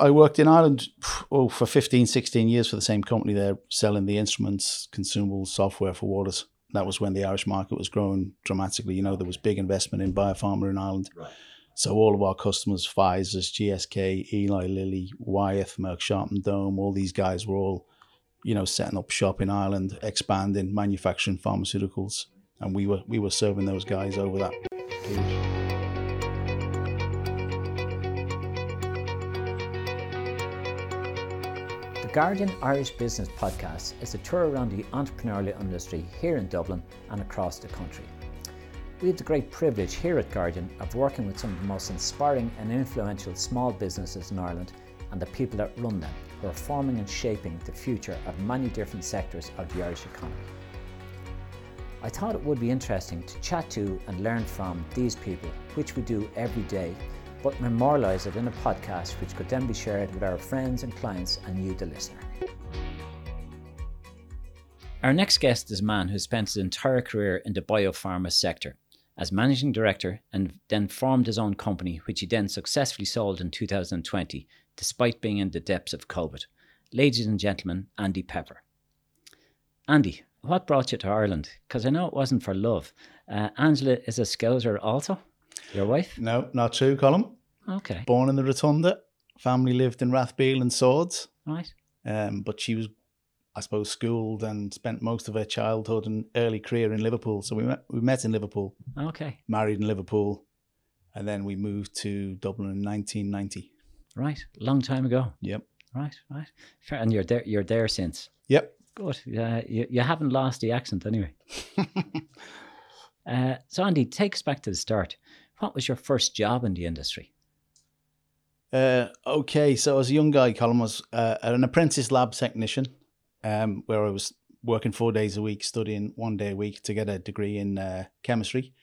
I worked in Ireland oh, for 15, 16 years for the same company there, selling the instruments, consumables, software for waters. That was when the Irish market was growing dramatically. You know, there was big investment in biopharma in Ireland. Right. So all of our customers, Pfizer's, GSK, Eli Lilly, Wyeth, Merck Sharp and Dohme, all these guys were all, you know, setting up shop in Ireland, expanding, manufacturing pharmaceuticals, and we were we were serving those guys over that. Guardian Irish Business Podcast is a tour around the entrepreneurial industry here in Dublin and across the country. We have the great privilege here at Guardian of working with some of the most inspiring and influential small businesses in Ireland and the people that run them, who are forming and shaping the future of many different sectors of the Irish economy. I thought it would be interesting to chat to and learn from these people, which we do every day, but memorialise it in a podcast which could then be shared with our friends and clients and you, the listener. Our next guest is a man who spent his entire career in the biopharma sector as managing director and then formed his own company, which he then successfully sold in 2020, despite being in the depths of COVID. Ladies and gentlemen, Andy Pepper. Andy, what brought you to Ireland? Because I know it wasn't for love. Uh, Angela is a Scouser also, your wife? No, not true, Colin. Okay. Born in the Rotunda, family lived in Rathbeale and Swords, Right. um, but she was, I suppose, schooled and spent most of her childhood and early career in Liverpool. So we met, we met in Liverpool, Okay. married in Liverpool, and then we moved to Dublin in 1990. Right. Long time ago. Yep. Right. Right. And you're there. You're there since. Yep. Good. Yeah. You, you haven't lost the accent anyway. Uh, so Andy, take us back to the start. What was your first job in the industry? Uh, okay, so as a young guy, Colin was uh, an apprentice lab technician, um, where I was working four days a week, studying one day a week to get a degree in uh, chemistry,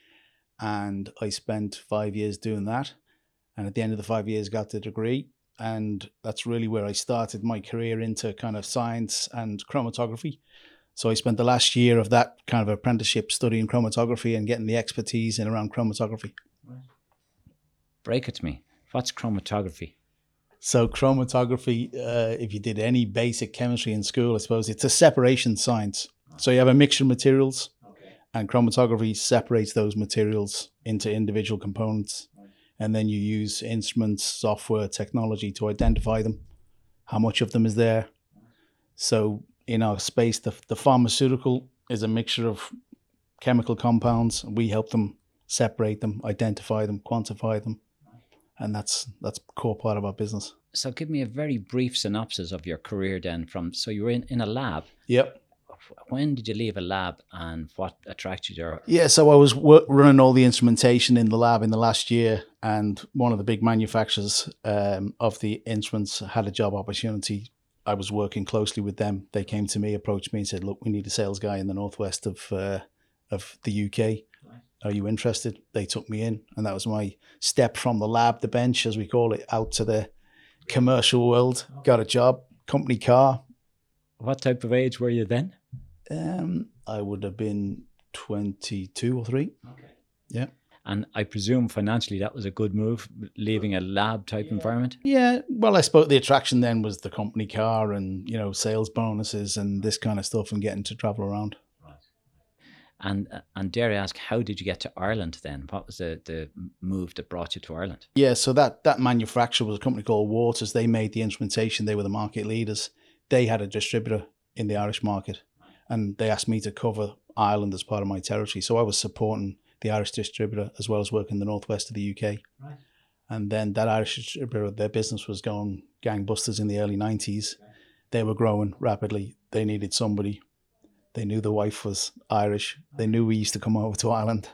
and I spent five years doing that. And at the end of the five years, got the degree, and that's really where I started my career into kind of science and chromatography. So I spent the last year of that kind of apprenticeship studying chromatography and getting the expertise in around chromatography. Break it to me. What's chromatography? So chromatography, uh, if you did any basic chemistry in school, I suppose it's a separation science. So you have a mixture of materials, and chromatography separates those materials into individual components, and then you use instruments, software, technology to identify them, how much of them is there. So in our space, the, the pharmaceutical is a mixture of chemical compounds. We help them separate them, identify them, quantify them, and that's that's a core part of our business. So give me a very brief synopsis of your career then from so you were in, in a lab. Yep. When did you leave a lab and what attracted your Yeah, so I was wo- running all the instrumentation in the lab in the last year, and one of the big manufacturers um, of the instruments had a job opportunity. I was working closely with them. They came to me, approached me, and said, "Look, we need a sales guy in the northwest of uh, of the UK. Are you interested?" They took me in, and that was my step from the lab, the bench, as we call it, out to the commercial world. Got a job, company car. what type of age were you then? Um, I would have been twenty two or three. Okay. Yeah. And I presume financially that was a good move, leaving a lab type environment. Yeah, well, I suppose the attraction then was the company car and you know sales bonuses and this kind of stuff and getting to travel around. And uh, and dare I ask, how did you get to Ireland then? What was the, the move that brought you to Ireland? Yeah, so that that manufacturer was a company called Waters. They made the instrumentation. They were the market leaders. They had a distributor in the Irish market, and they asked me to cover Ireland as part of my territory. So I was supporting the Irish distributor as well as working the northwest of the UK. Right. And then that Irish distributor, their business was going gangbusters in the early nineties. They were growing rapidly. They needed somebody. They knew the wife was Irish. They knew we used to come over to Ireland,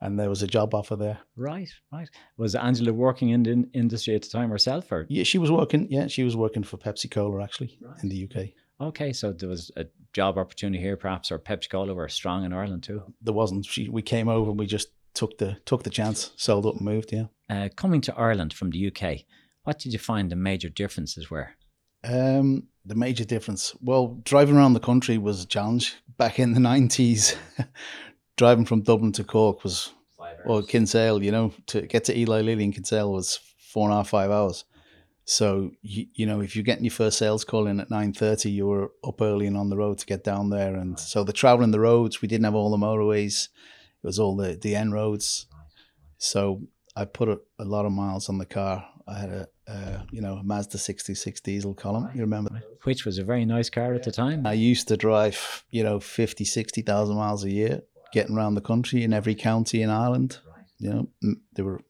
and there was a job offer there. Right, right. Was Angela working in the in- industry at the time herself, or Yeah, she was working. Yeah, she was working for Pepsi Cola actually in the UK. okay? So there was a job opportunity here, perhaps, or Pepsi Cola were strong in Ireland too. There wasn't. She we came over and we just took the took the chance, sold up and moved. Yeah. Uh, coming to Ireland from the UK, what did you find the major differences were? Um, the major difference. Well, driving around the country was a challenge back in the nineties. driving from Dublin to Cork was or Kinsale. You know, to get to Eli Lilly in Kinsale was four and a half five hours. So you, you know, if you're getting your first sales call in at nine thirty, you were up early and on the road to get down there. And so the traveling the roads, we didn't have all the motorways; it was all the the N roads. So I put a, a lot of miles on the car. I had a, uh, you know, a Mazda 66 diesel Colin. You remember? Which was a very nice car at the time. I used to drive, you know, 50, 60,000 miles a year, getting around the country in every county in Ireland. You know, there were,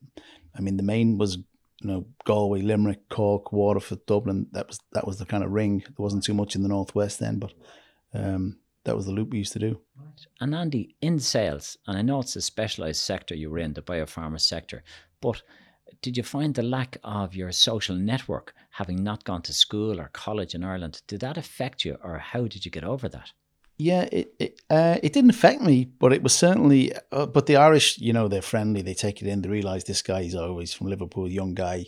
I mean, the main was, you know, Galway, Limerick, Cork, Waterford, Dublin. That was that was the kind of ring. There wasn't too much in the northwest then, but um, that was the loop we used to do. And Andy, in sales, and I know it's a specialized sector you were in, the biopharma sector, but did you find the lack of your social network, having not gone to school or college in Ireland, did that affect you, or how did you get over that? Yeah, it it, uh, it didn't affect me, but it was certainly. Uh, but the Irish, you know, they're friendly. They take it in. They realize this guy is always from Liverpool, young guy.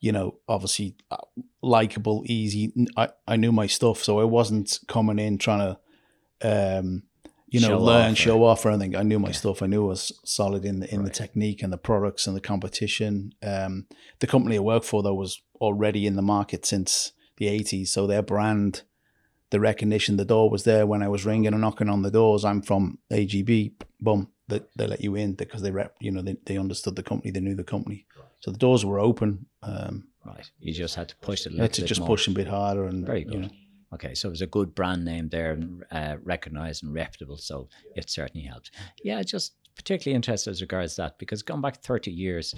You know, obviously uh, likable, easy. I, I knew my stuff, so I wasn't coming in trying to, um, you know, Show learn, off or- show off or anything. I knew my Okay. stuff. I knew I was solid in the in the technique and the products and the competition. Um, the company I worked for though was already in the market since the eighties, so their brand the recognition, the door was there when I was ringing and knocking on the doors. I'm from AGB, boom, they, they let you in because they rep, you know, they, they understood the company, they knew the company. So the doors were open. Um, Right. You just had to push it A little had to bit just more. push a bit harder and, Very you good. know, Okay, so it was a good brand name there and uh, recognized and reputable, so it certainly helped. Yeah, just particularly interested as regards that because going back 30 years,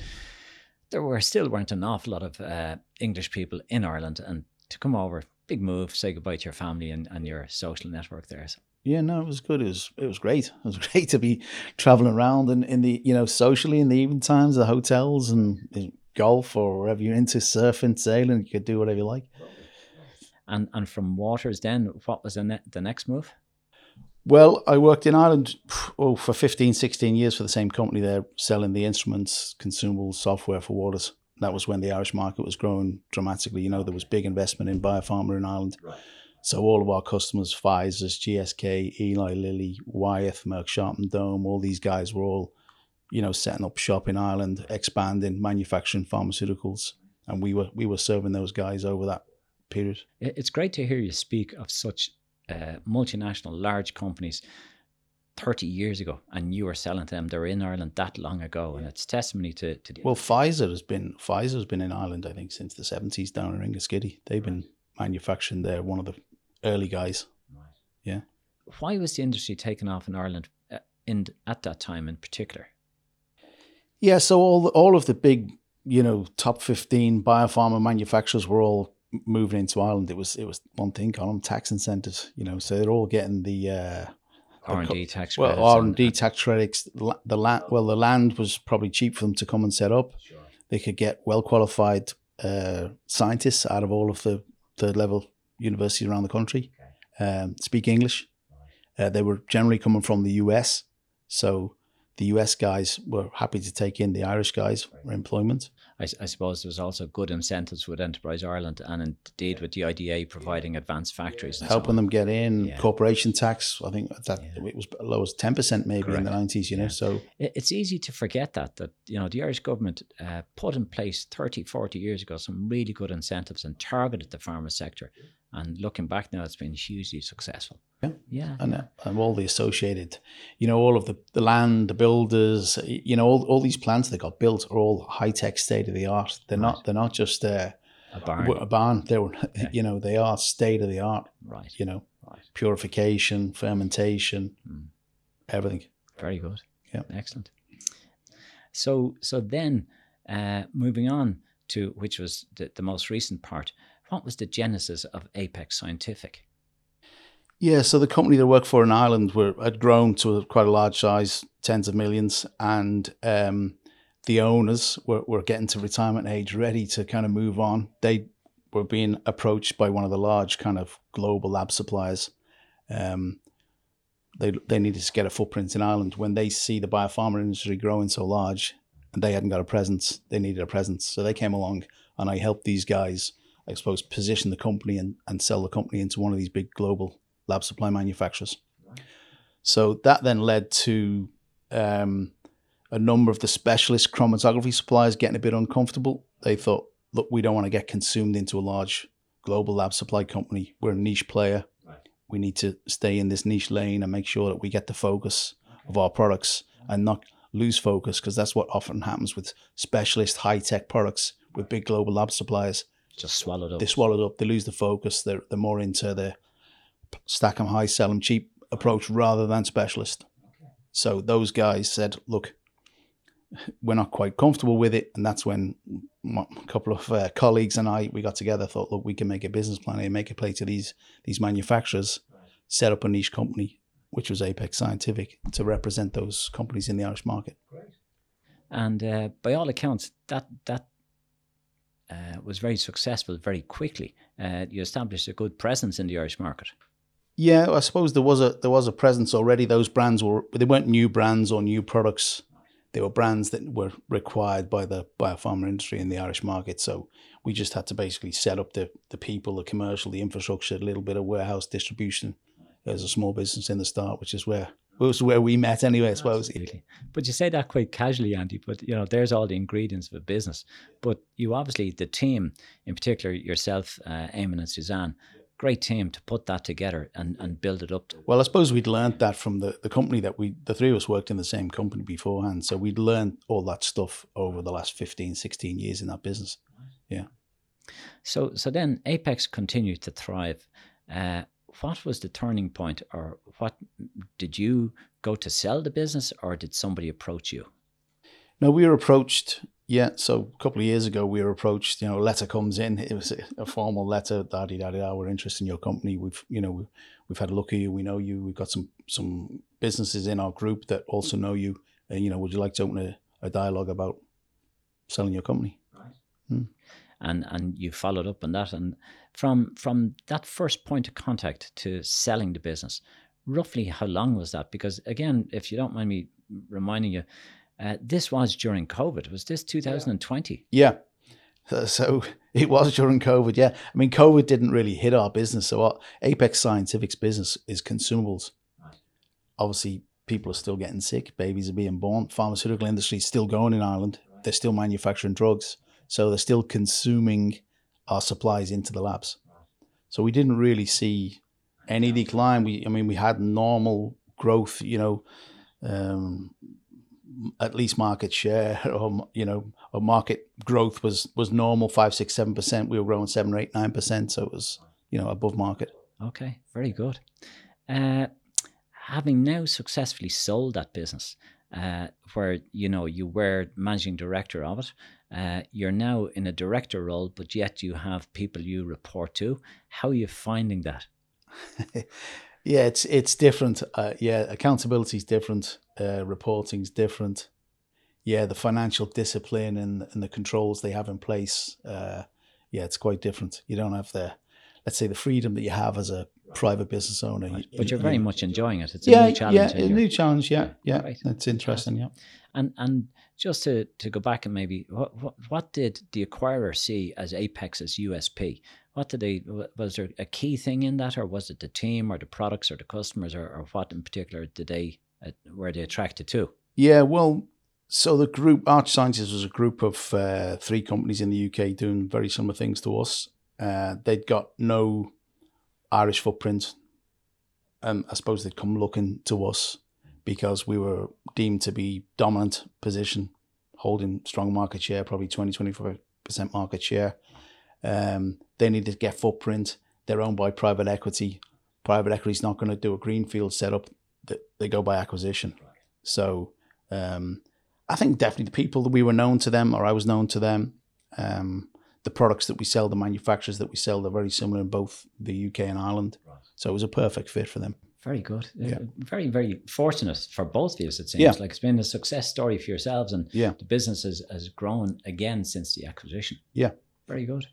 there were still weren't an awful lot of uh, English people in Ireland, and to come over, big move, say goodbye to your family and, and your social network there. So, yeah, no, it was good. It was, it was great. It was great to be traveling around and in the, you know, socially in the evening times, the hotels and and golf or wherever you're into surfing, sailing, you could do whatever you like. And and from Waters, then what was the, ne- the next move? Well, I worked in Ireland oh, for 15, 16 years for the same company there, selling the instruments, consumables, software for waters. That was when the Irish market was growing dramatically. You know, there was big investment in biopharma in Ireland. So all of our customers, Pfizer's, GSK, Eli Lilly, Wyeth, Merck Sharp and Dohme, all these guys were all, you know, setting up shop in Ireland, expanding, manufacturing pharmaceuticals. And we were we were serving those guys over that It- It's great to hear you speak of such uh, multinational, large companies 30 years ago, and you were selling to them. They were in Ireland that long ago, and it's testimony to, to the Well, Pfizer has been Pfizer has been in Ireland, I think, since the seventies down in Ringaskiddy. They've been manufacturing there. One of the early guys. Yeah. Why was the industry taken off in Ireland uh, in at that time in particular? Yeah, so all the, all of the big, you know, top fifteen biopharma manufacturers were all moving into Ireland. It was it was one thing, call them tax incentives. You know, so they're all getting the uh, R and D tax well R and- D tax credits. The land well, the land was probably cheap for them to come and set up. They could get well qualified uh, scientists out of all of the third level universities around the country. Um, speak English. Uh, they were generally coming from the US, so the US guys were happy to take in the Irish guys for employment. I suppose there's also good incentives with Enterprise Ireland and indeed with the IDA providing advanced factories and helping on. them get in Yeah. corporation tax. I think that Yeah. it was as low as ten percent maybe in the nineties. You know, so It's easy to forget that, that, you know, the Irish government uh, put in place 30, 40 years ago some really good incentives and targeted the pharma sector. And looking back now, it's been hugely successful. Yeah. Yeah. and, uh, and all the associated, you know, all of the, the land, the builders, you know, all, all these plants that got built are all high tech, state of the art. They're Right. not they're not just uh, A barn. a barn. They were, Yeah. you know, they are state of the art. right. You know, Right. purification, fermentation, Mm. everything. Very good. Yeah. Excellent. So so then uh, moving on to which was the, the most recent part, what was the genesis of Apex Scientific? Yeah, so the company that I worked for in Ireland were had grown to quite a large size, tens of millions, and um, the owners were, were getting to retirement age, ready to kind of move on. They were being approached by one of the large kind of global lab suppliers. Um, they they needed to get a footprint in Ireland. When they see the biopharma industry growing so large, and they hadn't got a presence, they needed a presence. So they came along, and I helped these guys, I suppose, position the company and, and sell the company into one of these big global lab supply manufacturers. So that then led to um, a number of the specialist chromatography suppliers getting a bit uncomfortable. They thought, look, we don't want to get consumed into a large global lab supply company. We're a niche player. Right. We need to stay in this niche lane and make sure that we get the focus of our products and not lose focus because that's what often happens with specialist high tech products with big global lab suppliers. Just swallowed up. They swallow it up. They lose the focus. They're they're more into the stack them high, sell them cheap approach rather than specialist. So those guys said, look, we're not quite comfortable with it, and that's when a couple of uh, colleagues and I we got together. Thought, look, we can make a business plan and make a play to these these manufacturers, set up a niche company, which was Apex Scientific, to represent those companies in the Irish market. Great. And uh, by all accounts, that that uh, was very successful very quickly. Uh, you established a good presence in the Irish market. Yeah, I suppose there was a there was a presence already. Those brands were they weren't new brands or new products. They were brands that were required by the biopharma industry in the Irish market. So we just had to basically set up the the people, the commercial, the infrastructure, a little bit of warehouse distribution as a small business in the start, which is where was where we met anyway, I suppose. Absolutely. But you say that quite casually, Andy. But you know, there's all the ingredients of a business. But you obviously the team, in particular yourself, uh, Eamon and Suzanne, great team to put that together and, and build it up. To. Well, I suppose we'd learned that from the, the company that we, the three of us worked in the same company beforehand. So we'd learned all that stuff over the last 15, 16 years in that business. Yeah. So, so then Apex continued to thrive. Uh, what was the turning point, or what did you go to sell the business, or did somebody approach you? No, we were approached. Yeah, so a couple of years ago, we were approached. You know, a letter comes in. It was a, a formal letter. Daddy, daddy, da. We're interested in your company. We've, you know, we've had a look at you. We know you. We've got some some businesses in our group that also know you. And you know, would you like to open a, a dialogue about selling your company? Right. Hmm. And and you followed up on that. And from from that first point of contact to selling the business, roughly how long was that? Because again, if you don't mind me reminding you, uh, this was during COVID. Was this 2020? Yeah. So it was during COVID. Yeah. I mean, COVID didn't really hit our business. So our Apex Scientific's business is consumables. Right. Obviously, people are still getting sick. Babies are being born. Pharmaceutical industry is still going in Ireland. Right. They're still manufacturing drugs. So they're still consuming our supplies into the labs. So we didn't really see any decline. We, I mean, we had normal growth, you know, um, at least market share or you know or market growth was was normal five six seven percent. We were growing seven or eight nine percent. So it was you know above market. Okay. Very good. Uh, having now successfully sold that business uh, where you know you were managing director of it uh, you're now in a director role but yet you have people you report to how are you finding that yeah it's it's different uh, yeah accountability is different uh, reporting's different. Yeah, the financial discipline and, and the controls they have in place, uh, yeah, it's quite different. You don't have the, let's say, the freedom that you have as a private business owner. Right. But you're very much enjoying it. It's yeah, a new challenge. Yeah, a new challenge. Yeah, yeah, right. it's interesting. Yeah, and and just to, to go back and maybe what, what what did the acquirer see as Apex's USP? What did they was there a key thing in that, or was it the team, or the products, or the customers, or, or what in particular did they were they attracted to? Yeah, well, so the group Arch Sciences was a group of uh, three companies in the UK doing very similar things to us. Uh, they'd got no Irish footprint, and I suppose they'd come looking to us because we were deemed to be dominant position, holding strong market share, probably 20, 25% market share. Um, they needed to get footprint. They're owned by private equity. Private equity is not going to do a greenfield setup they go by acquisition. So um, I think definitely the people that we were known to them, or I was known to them. Um, the products that we sell, the manufacturers that we sell, they're very similar in both the UK and Ireland. Right. So it was a perfect fit for them. Very good. Yeah. Very, very fortunate for both of you, it seems. Yeah. Like it's been a success story for yourselves and yeah. the business has, has grown again since the acquisition. Yeah. Very good.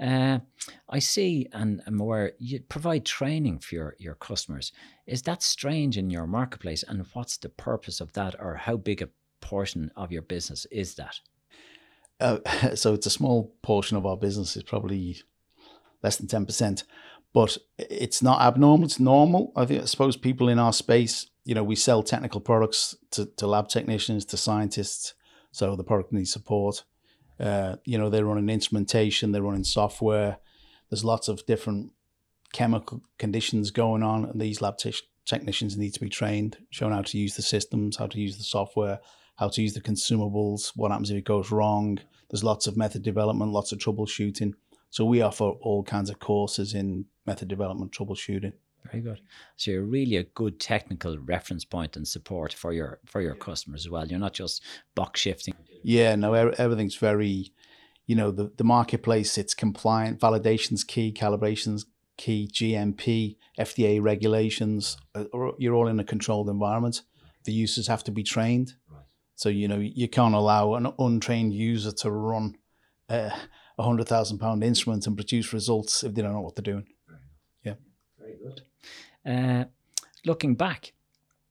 Uh, I see, and I'm aware you provide training for your, your customers. Is that strange in your marketplace? And what's the purpose of that, or how big a portion of your business is that? Uh, so it's a small portion of our business. It's probably less than ten percent, but it's not abnormal. It's normal. I think. I suppose people in our space, you know, we sell technical products to, to lab technicians, to scientists. So the product needs support. Uh, you know, they're running instrumentation, they're running software. There's lots of different chemical conditions going on, and these lab te- technicians need to be trained, shown how to use the systems, how to use the software, how to use the consumables, what happens if it goes wrong. There's lots of method development, lots of troubleshooting. So we offer all kinds of courses in method development, troubleshooting. Very good. So you're really a good technical reference point and support for your for your customers as well. You're not just box shifting. Yeah, no, everything's very, you know, the, the marketplace, it's compliant, validation's key, calibration's key, GMP, FDA regulations. Uh, you're all in a controlled environment. The users have to be trained. So, you know, you can't allow an untrained user to run a hundred thousand pound instrument and produce results if they don't know what they're doing. Yeah. Very good. Uh, looking back,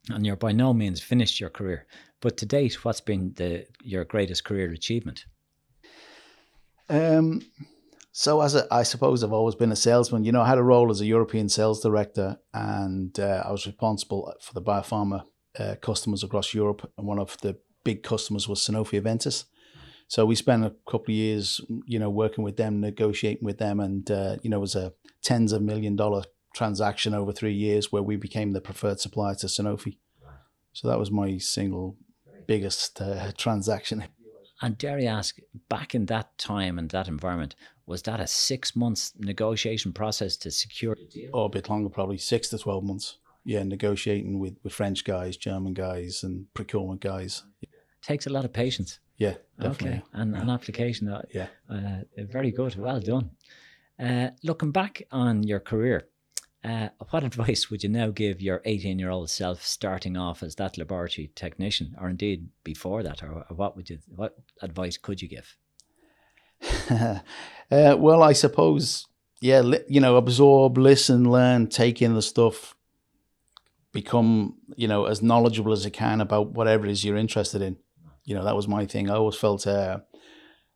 and you're by no means finished your career, but to date, what's been the your greatest career achievement? Um, so as a, I suppose I've always been a salesman. You know, I had a role as a European sales director, and uh, I was responsible for the biopharma uh, customers across Europe. And one of the big customers was Sanofi Aventis. So we spent a couple of years, you know, working with them, negotiating with them, and uh, you know, it was a tens of million dollar transaction over three years where we became the preferred supplier to Sanofi. So that was my single biggest uh, transaction. And dare I ask, back in that time and that environment, was that a six months negotiation process to secure the deal? Oh, a bit longer, probably six to 12 months. Yeah, negotiating with, with French guys, German guys, and procurement guys. Takes a lot of patience. Yeah, definitely. Okay, and an application. Uh, yeah. Uh, very good. Well done. Uh, looking back on your career, uh, what advice would you now give your 18 year old self starting off as that laboratory technician, or indeed before that, or, or what would you, what advice could you give? uh, well, I suppose, yeah, li- you know, absorb, listen, learn, take in the stuff, become, you know, as knowledgeable as you can about whatever it is you're interested in. You know, that was my thing. I always felt uh,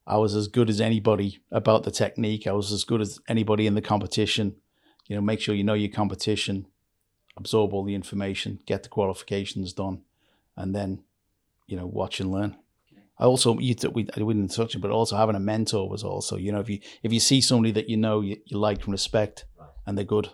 I was as good as anybody about the technique. I was as good as anybody in the competition you know, make sure you know your competition, absorb all the information, get the qualifications done, and then, you know, watch and learn. I also you we we didn't touch it, but also having a mentor was also you know if you if you see somebody that you know you, you like and respect and they're good,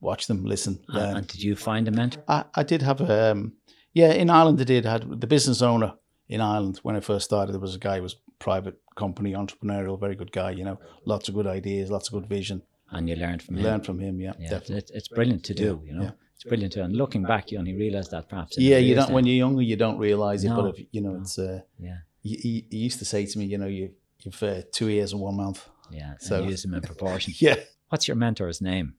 watch them, listen. Learn. And did you find a mentor? I, I did have a um, yeah in Ireland. I did I had the business owner in Ireland when I first started. There was a guy who was private company entrepreneurial, very good guy. You know, lots of good ideas, lots of good vision and you learned from him. Learn from him, yeah, yeah It's, it's brilliant to do, yeah, you know. Yeah. It's brilliant to, and looking back, you only realize that perhaps. Yeah, you don't. When you're younger, you don't realize it, no, but if you know, no. it's. Uh, yeah. He, he, used to say to me, you know, you you've uh, two ears and one mouth. Yeah, so use them in proportion. yeah. What's your mentor's name?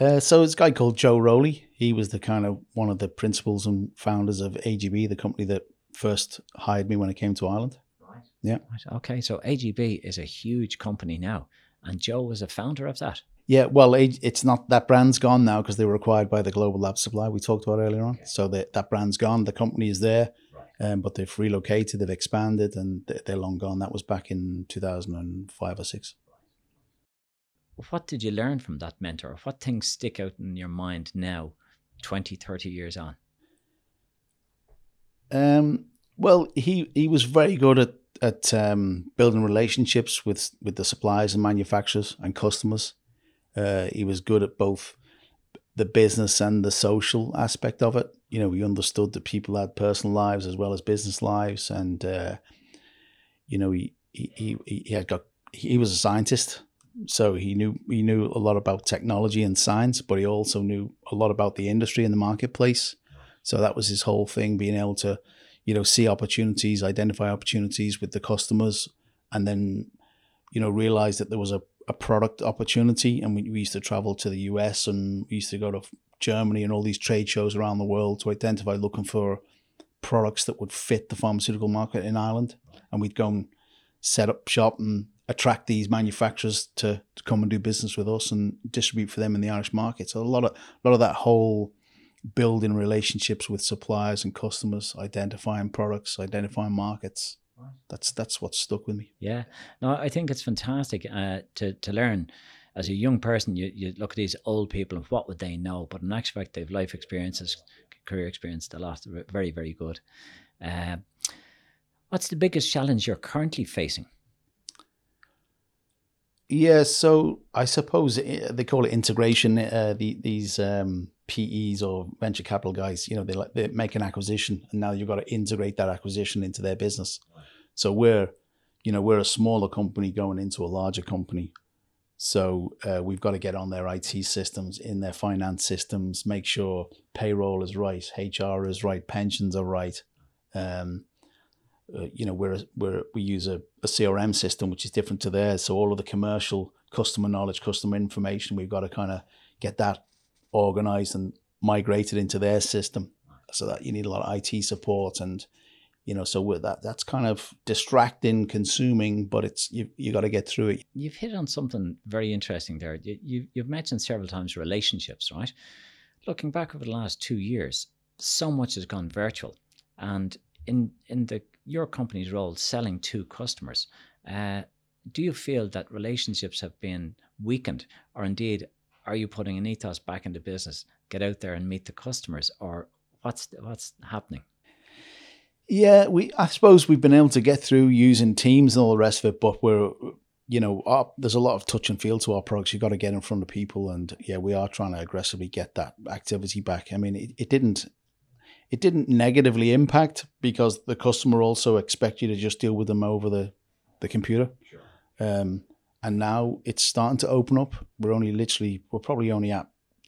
Uh, so it's a guy called Joe Rowley. He was the kind of one of the principals and founders of AGB, the company that first hired me when I came to Ireland. Right. Yeah. Right. Okay, so AGB is a huge company now, and Joe was a founder of that. Yeah, well, it's not that brand's gone now because they were acquired by the Global Lab Supply we talked about earlier on. Okay. So that that brand's gone. The company is there, right. um, but they've relocated, they've expanded, and they're long gone. That was back in two thousand and five or six. What did you learn from that mentor? What things stick out in your mind now, 20, 30 years on? Um, well, he he was very good at at um, building relationships with with the suppliers and manufacturers and customers. Uh, he was good at both the business and the social aspect of it. You know, he understood that people had personal lives as well as business lives, and uh, you know, he he he had got he was a scientist, so he knew he knew a lot about technology and science, but he also knew a lot about the industry and the marketplace. So that was his whole thing, being able to, you know, see opportunities, identify opportunities with the customers, and then, you know, realize that there was a a product opportunity. And we, we used to travel to the US and we used to go to Germany and all these trade shows around the world to identify looking for products that would fit the pharmaceutical market in Ireland. And we'd go and set up shop and attract these manufacturers to, to come and do business with us and distribute for them in the Irish market. So a lot of a lot of that whole building relationships with suppliers and customers, identifying products, identifying markets that's that's what stuck with me. Yeah, no, I think it's fantastic uh, to to learn. As a young person, you, you look at these old people and what would they know? But in actual fact, they've life experiences, career experience, a lot. Very, very good. Uh, what's the biggest challenge you're currently facing? Yeah, so I suppose uh, they call it integration. Uh, the, these um, PEs or venture capital guys, you know, they they make an acquisition, and now you've got to integrate that acquisition into their business. So we're, you know, we're a smaller company going into a larger company. So uh, we've got to get on their IT systems, in their finance systems, make sure payroll is right, HR is right, pensions are right. Um, uh, you know, we're, we're, we use a, a CRM system which is different to theirs. So all of the commercial customer knowledge, customer information, we've got to kind of get that organized and migrated into their system. So that you need a lot of IT support and you know so with that that's kind of distracting consuming but it's you you got to get through it you've hit on something very interesting there you, you you've mentioned several times relationships right looking back over the last two years so much has gone virtual and in in the your company's role selling to customers uh, do you feel that relationships have been weakened or indeed are you putting an ethos back into business get out there and meet the customers or what's what's happening yeah, we. I suppose we've been able to get through using Teams and all the rest of it, but we're, you know, our, there's a lot of touch and feel to our products. You've got to get in front of people, and yeah, we are trying to aggressively get that activity back. I mean, it, it didn't, it didn't negatively impact because the customer also expect you to just deal with them over the, the computer. Sure. Um, and now it's starting to open up. We're only literally, we're probably only at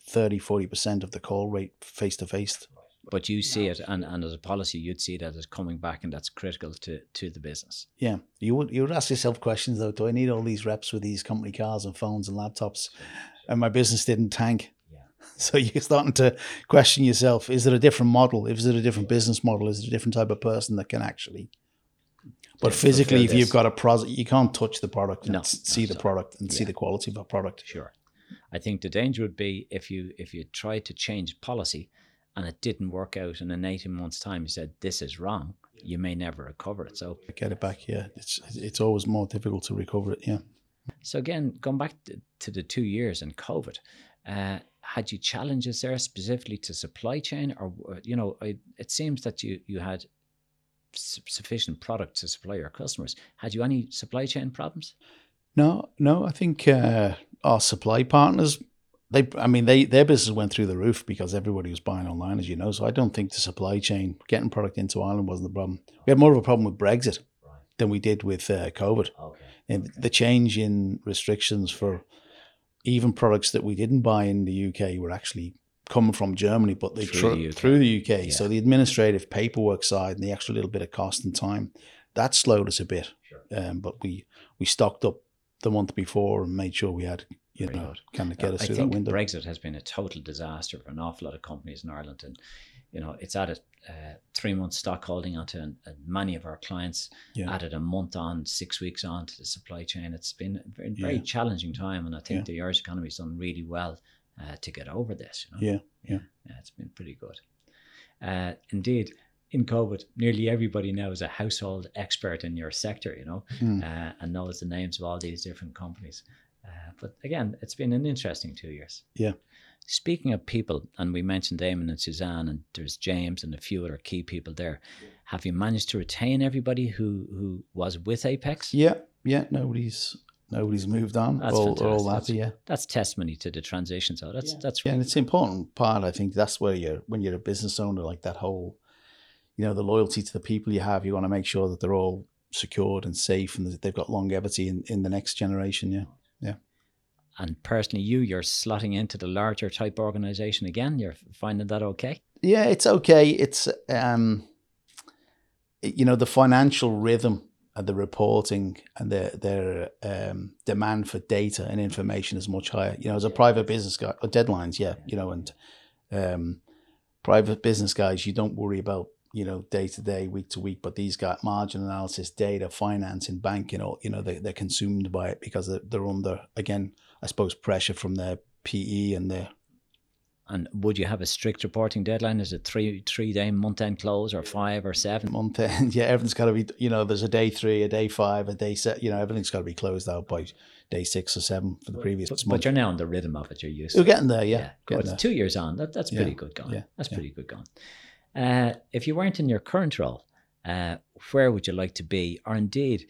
30, 40% of the call rate face to face but you see it and, and as a policy you'd see that as coming back and that's critical to, to the business. Yeah. You would you would ask yourself questions though. Do i need all these reps with these company cars and phones and laptops? And my business didn't tank. Yeah. so you're starting to question yourself. Is it a different model? Is it a different business model? Is it a different type of person that can actually but physically if you've got a product you can't touch the product and no, see the product and yeah. see the quality of a product. Sure. I think the danger would be if you if you try to change policy and it didn't work out and in 18 months time you said this is wrong. You may never recover it so get it back yeah. It's it's always more difficult to recover it yeah. So again going back to the two years in covid uh, had you challenges there specifically to supply chain or you know it seems that you you had sufficient product to supply your customers had you any supply chain problems no no i think uh, our supply partners they, I mean, they their business went through the roof because everybody was buying online, as you know. So I don't think the supply chain getting product into Ireland wasn't the problem. We had more of a problem with Brexit than we did with uh, COVID. Okay. And the change in restrictions for even products that we didn't buy in the UK were actually coming from Germany, but they through, tr- the, UK. Through the UK. Yeah. So the administrative paperwork side and the extra little bit of cost and time that slowed us a bit. Sure. Um, but we we stocked up the month before and made sure we had you Very know, good. kind of get us I through that window. Brexit has been a total disaster for an awful lot of companies in Ireland, and you know it's added uh, three months stock holding onto an, uh, many of our clients. Yeah. Added a month on, six weeks on to the supply chain. It's been a very, very yeah. challenging time, and I think yeah. the Irish economy has done really well uh, to get over this. You know? yeah, yeah, yeah, it's been pretty good. Uh, indeed, in COVID, nearly everybody now is a household expert in your sector, you know, mm. uh, and knows the names of all these different companies. Uh, but again, it's been an interesting two years. Yeah. Speaking of people, and we mentioned Eamon and Suzanne, and there's James and a few other key people there. Have you managed to retain everybody who who was with Apex? Yeah, yeah. Nobody's nobody's moved on. That's all, all happy. Yeah, that's testimony to the transition. So that's yeah. that's yeah, and it's an important part. I think that's where you're when you're a business owner, like that whole, you know, the loyalty to the people you have. You want to make sure that they're all secured and safe, and that they've got longevity in in the next generation. Yeah. Yeah. And personally, you, you're slotting into the larger type organization again. You're finding that okay? Yeah, it's okay. It's, um, you know, the financial rhythm and the reporting and their their um, demand for data and information is much higher. You know, as a private business guy, or deadlines, yeah, you know, and um, private business guys, you don't worry about you know, day to day, week to week. But these got margin analysis, data, financing, banking, all you know, they, they're consumed by it because they're under, again, I suppose, pressure from their PE and their. And would you have a strict reporting deadline? Is it three three day month end close or five or seven? Month end, yeah, everything's got to be. You know, there's a day three, a day five, a day set. You know, everything's got to be closed out by day six or seven for the previous but, month. But you're now in the rhythm of it. You're used. You're getting there, yeah. yeah. There. Two years on, that, that's pretty yeah. good gone. Yeah. That's yeah. pretty good gone. Uh, if you weren't in your current role, uh, where would you like to be? Or indeed,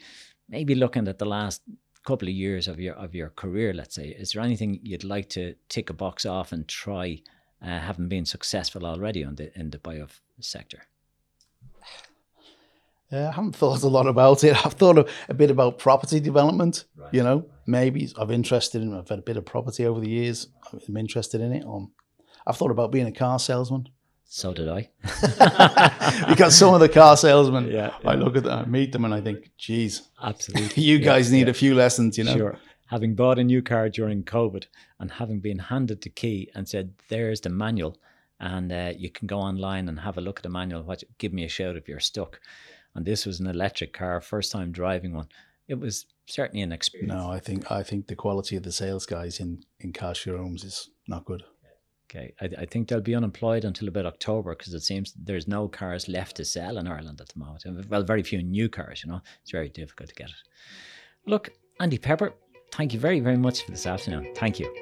maybe looking at the last couple of years of your of your career, let's say, is there anything you'd like to tick a box off and try, uh, having been successful already on the in the bio sector? Uh, I haven't thought a lot about it. I've thought a, a bit about property development. Right. You know, maybe I've interested in. I've had a bit of property over the years. I'm interested in it. Um, I've thought about being a car salesman. So did I. because some of the car salesmen, yeah, yeah. I look at them, I meet them, and I think, geez, absolutely, you guys yeah, need a few lessons, you know. Sure. Having bought a new car during COVID and having been handed the key and said, "There's the manual," and uh, you can go online and have a look at the manual. What? Give me a shout if you're stuck. And this was an electric car, first time driving one. It was certainly an experience. No, I think I think the quality of the sales guys in in car showrooms is not good. Okay, I, I think they'll be unemployed until about October because it seems there's no cars left to sell in Ireland at the moment. Well, very few new cars, you know. It's very difficult to get it. Look, Andy Pepper, thank you very, very much for this afternoon. Thank you.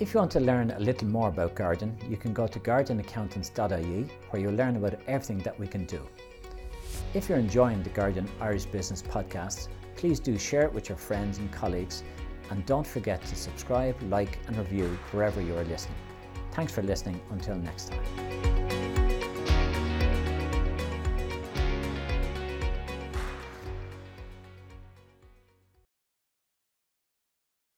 If you want to learn a little more about Guardian, you can go to guardianaccountants.ie where you'll learn about everything that we can do. If you're enjoying the Guardian Irish Business podcast, please do share it with your friends and colleagues and don't forget to subscribe, like, and review wherever you are listening. Thanks for listening. Until next time.